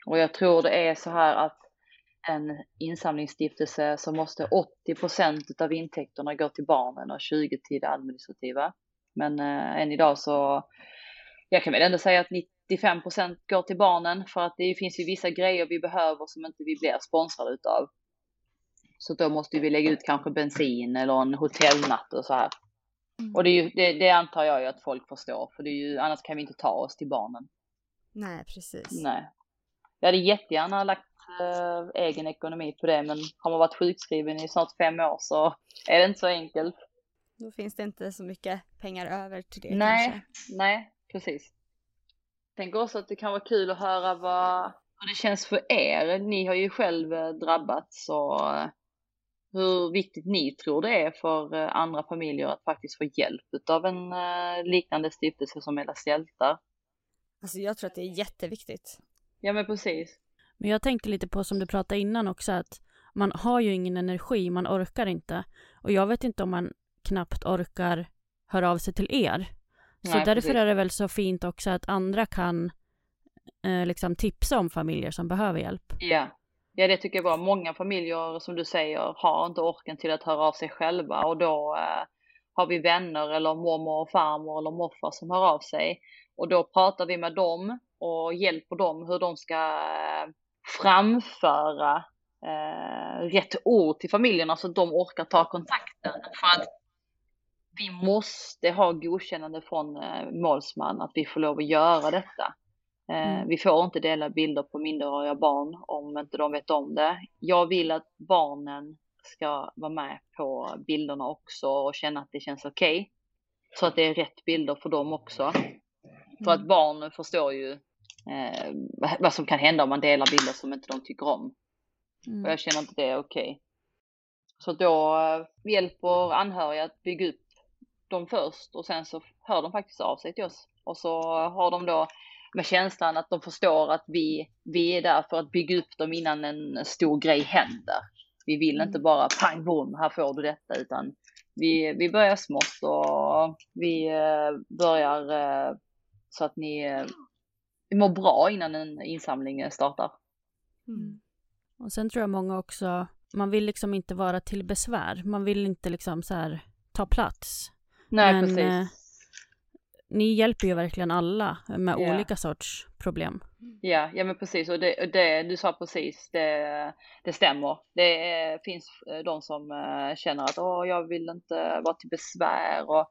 Och jag tror det är så här att en insamlingsstiftelse så måste 80 procent av intäkterna gå till barnen och 20 till det administrativa. Men än idag så, jag kan väl ändå säga att 90 95 procent går till barnen för att det finns ju vissa grejer vi behöver som inte vi blir sponsrade utav. Så då måste vi lägga ut kanske bensin eller en hotellnatt och så här. Mm. Och det, är ju, det, det, antar jag ju att folk förstår, för det är ju, annars kan vi inte ta oss till barnen. Nej, precis. Nej. Jag hade jättegärna lagt eh, egen ekonomi på det, men har man varit sjukskriven i snart fem år så är det inte så enkelt. Då finns det inte så mycket pengar över till det Nej, kanske. nej, precis. Tänker också att det kan vara kul att höra vad, hur det känns för er. Ni har ju själv eh, drabbats och eh, hur viktigt ni tror det är för eh, andra familjer att faktiskt få hjälp av en liknande stiftelse som Ellas hjältar. Alltså jag tror att det är jätteviktigt. Ja men precis. Men jag tänkte lite på som du pratade innan också att man har ju ingen energi, man orkar inte. Och jag vet inte om man knappt orkar höra av sig till er. Så Nej, därför precis. är det väl så fint också att andra kan eh, liksom tipsa om familjer som behöver hjälp. Ja. ja, det tycker jag var många familjer som du säger har inte orken till att höra av sig själva och då eh, har vi vänner eller mormor och farmor eller morfar som hör av sig och då pratar vi med dem och hjälper dem hur de ska eh, framföra eh, rätt ord till familjerna så att de orkar ta kontakten. För att vi måste ha godkännande från eh, målsman att vi får lov att göra detta. Eh, mm. Vi får inte dela bilder på minderåriga barn om inte de vet om det. Jag vill att barnen ska vara med på bilderna också och känna att det känns okej. Okay. Så att det är rätt bilder för dem också. För att mm. barnen förstår ju eh, vad som kan hända om man delar bilder som inte de tycker om. Mm. Och jag känner inte det är okej. Okay. Så då eh, hjälper anhöriga att bygga upp dem först och sen så hör de faktiskt av sig till oss. Och så har de då med känslan att de förstår att vi, vi är där för att bygga upp dem innan en stor grej händer. Vi vill inte mm. bara pang bom, här får du detta, utan vi, vi börjar smått och vi eh, börjar eh, så att ni eh, mår bra innan en insamling startar. Mm. Och sen tror jag många också, man vill liksom inte vara till besvär. Man vill inte liksom så här ta plats. Nej, Men, precis. Eh, ni hjälper ju verkligen alla med yeah. olika sorts problem. Ja, ja men precis och det, det du sa precis, det, det stämmer. Det är, finns eh, de som äh, känner att åh, jag vill inte vara till besvär och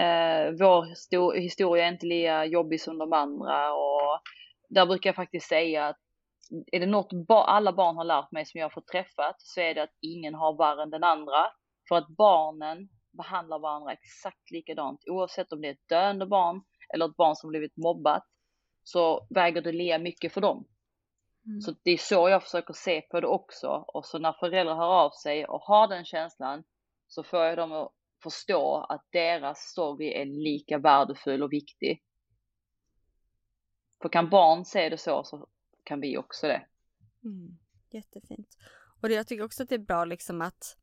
äh, vår historia är inte lika jobbig som de andra och där brukar jag faktiskt säga att är det något ba alla barn har lärt mig som jag har fått träffat så är det att ingen har värre än den andra. För att barnen behandlar varandra exakt likadant oavsett om det är ett döende barn eller ett barn som blivit mobbat så väger det lika mycket för dem. Mm. Så det är så jag försöker se på det också och så när föräldrar hör av sig och har den känslan så får jag dem att förstå att deras story är lika värdefull och viktig. För kan barn se det så så kan vi också det. Mm. Jättefint. Och jag tycker också att det är bra liksom att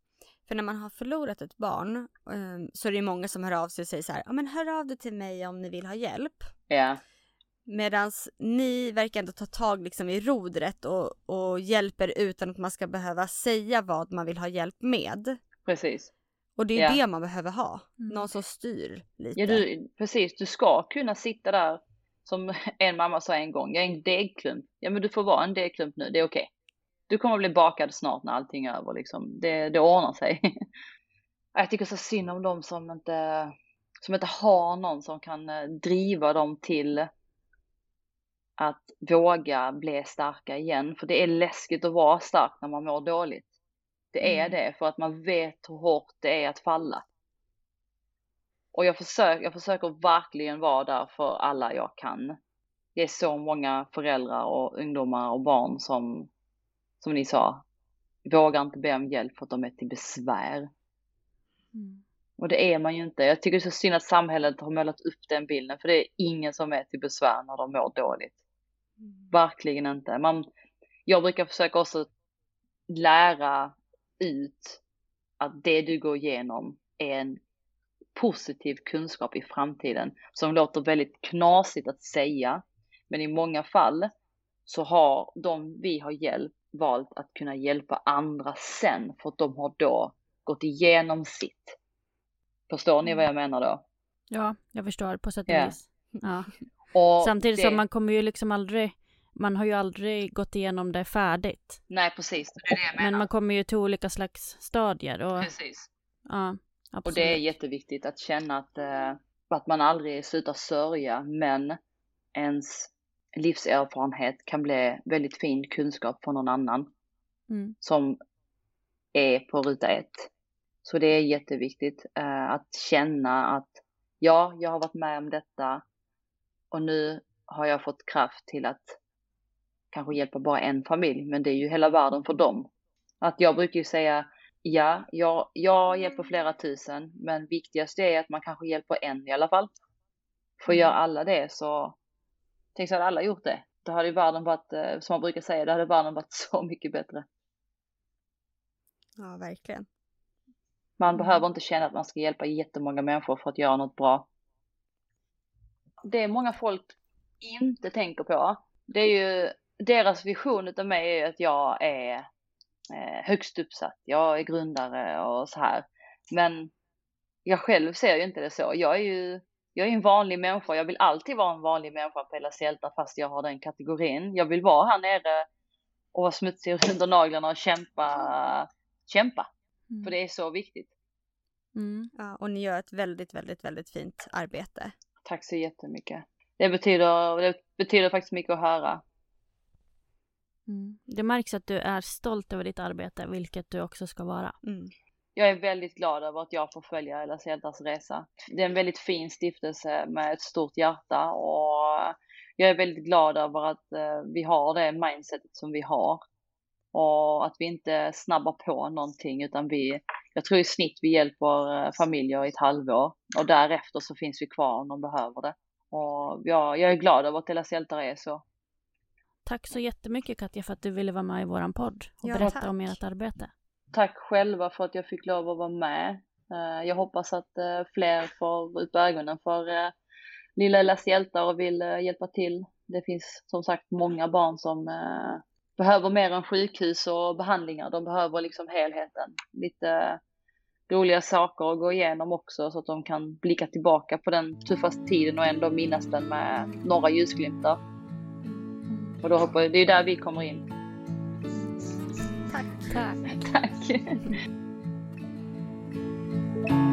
för när man har förlorat ett barn um, så är det många som hör av sig och säger så här, ja men hör av dig till mig om ni vill ha hjälp. Ja. Medan ni verkar ändå ta tag liksom i rodret och, och hjälper utan att man ska behöva säga vad man vill ha hjälp med. Precis. Och det är ja. det man behöver ha. Mm. Någon som styr lite. Ja, du, precis. Du ska kunna sitta där som [laughs] en mamma sa en gång, jag är en degklump. Ja, men du får vara en degklump nu, det är okej. Du kommer bli bakad snart när allting är över liksom. Det, det ordnar sig. [laughs] jag tycker så synd om dem som inte, som inte har någon som kan eh, driva dem till att våga bli starka igen. För det är läskigt att vara stark när man mår dåligt. Det är mm. det, för att man vet hur hårt det är att falla. Och jag försöker, jag försöker verkligen vara där för alla jag kan. Det är så många föräldrar och ungdomar och barn som, som ni sa, vågar inte be om hjälp för att de är till besvär. Mm. Och det är man ju inte. Jag tycker det är så synd att samhället har målat upp den bilden, för det är ingen som är till besvär när de mår dåligt. Mm. Verkligen inte. Man, jag brukar försöka också lära ut att det du går igenom är en positiv kunskap i framtiden som låter väldigt knasigt att säga. Men i många fall så har de vi har hjälpt valt att kunna hjälpa andra sen för att de har då gått igenom sitt. Förstår ni vad jag menar då? Ja, jag förstår på sätt och yeah. vis. Ja. Och Samtidigt det... som man kommer ju liksom aldrig, man har ju aldrig gått igenom det färdigt. Nej, precis. Det det. Men man kommer ju till olika slags stadier. Och, precis. Ja, absolut. Och det är jätteviktigt att känna att, äh, att man aldrig slutar sörja, men ens livserfarenhet kan bli väldigt fin kunskap för någon annan. Mm. Som är på ruta ett. Så det är jätteviktigt äh, att känna att ja, jag har varit med om detta och nu har jag fått kraft till att kanske hjälpa bara en familj, men det är ju hela världen för dem. Att jag brukar ju säga, ja, jag, jag hjälper flera tusen, men viktigast är att man kanske hjälper en i alla fall. För gör alla det så, tänk så hade alla gjort det. Då hade ju världen varit, eh, som man brukar säga, då hade världen varit så mycket bättre. Ja, verkligen. Man behöver inte känna att man ska hjälpa jättemånga människor för att göra något bra det många folk inte tänker på, det är ju deras vision av mig är att jag är eh, högst uppsatt, jag är grundare och så här. Men jag själv ser ju inte det så. Jag är ju jag är en vanlig människa, jag vill alltid vara en vanlig människa på hela Sälta fast jag har den kategorin. Jag vill vara här nere och vara smutsig under naglarna och kämpa, kämpa. Mm. För det är så viktigt. Mm. Ja, och ni gör ett väldigt, väldigt, väldigt fint arbete. Tack så jättemycket. Det betyder, det betyder faktiskt mycket att höra. Mm. Det märks att du är stolt över ditt arbete, vilket du också ska vara. Mm. Jag är väldigt glad över att jag får följa La Celtas resa. Det är en väldigt fin stiftelse med ett stort hjärta och jag är väldigt glad över att eh, vi har det mindsetet som vi har. Och att vi inte snabbar på någonting utan vi, jag tror i snitt vi hjälper eh, familjer i ett halvår och därefter så finns vi kvar om de behöver det. Och jag, jag är glad över att Della Hjältar är så. Tack så jättemycket Katja för att du ville vara med i våran podd och ja, berätta tack. om ert arbete tack själva för att jag fick lov att vara med. Eh, jag hoppas att eh, fler får upp ögonen för eh, Lilla Ellas hjältar och vill hjälpa till. Det finns som sagt många barn som behöver mer än sjukhus och behandlingar. De behöver liksom helheten. Lite roliga saker att gå igenom också så att de kan blicka tillbaka på den tuffaste tiden och ändå minnas den med några ljusglimtar. Och då hoppas det är där vi kommer in. [laughs] 再见。[laughs]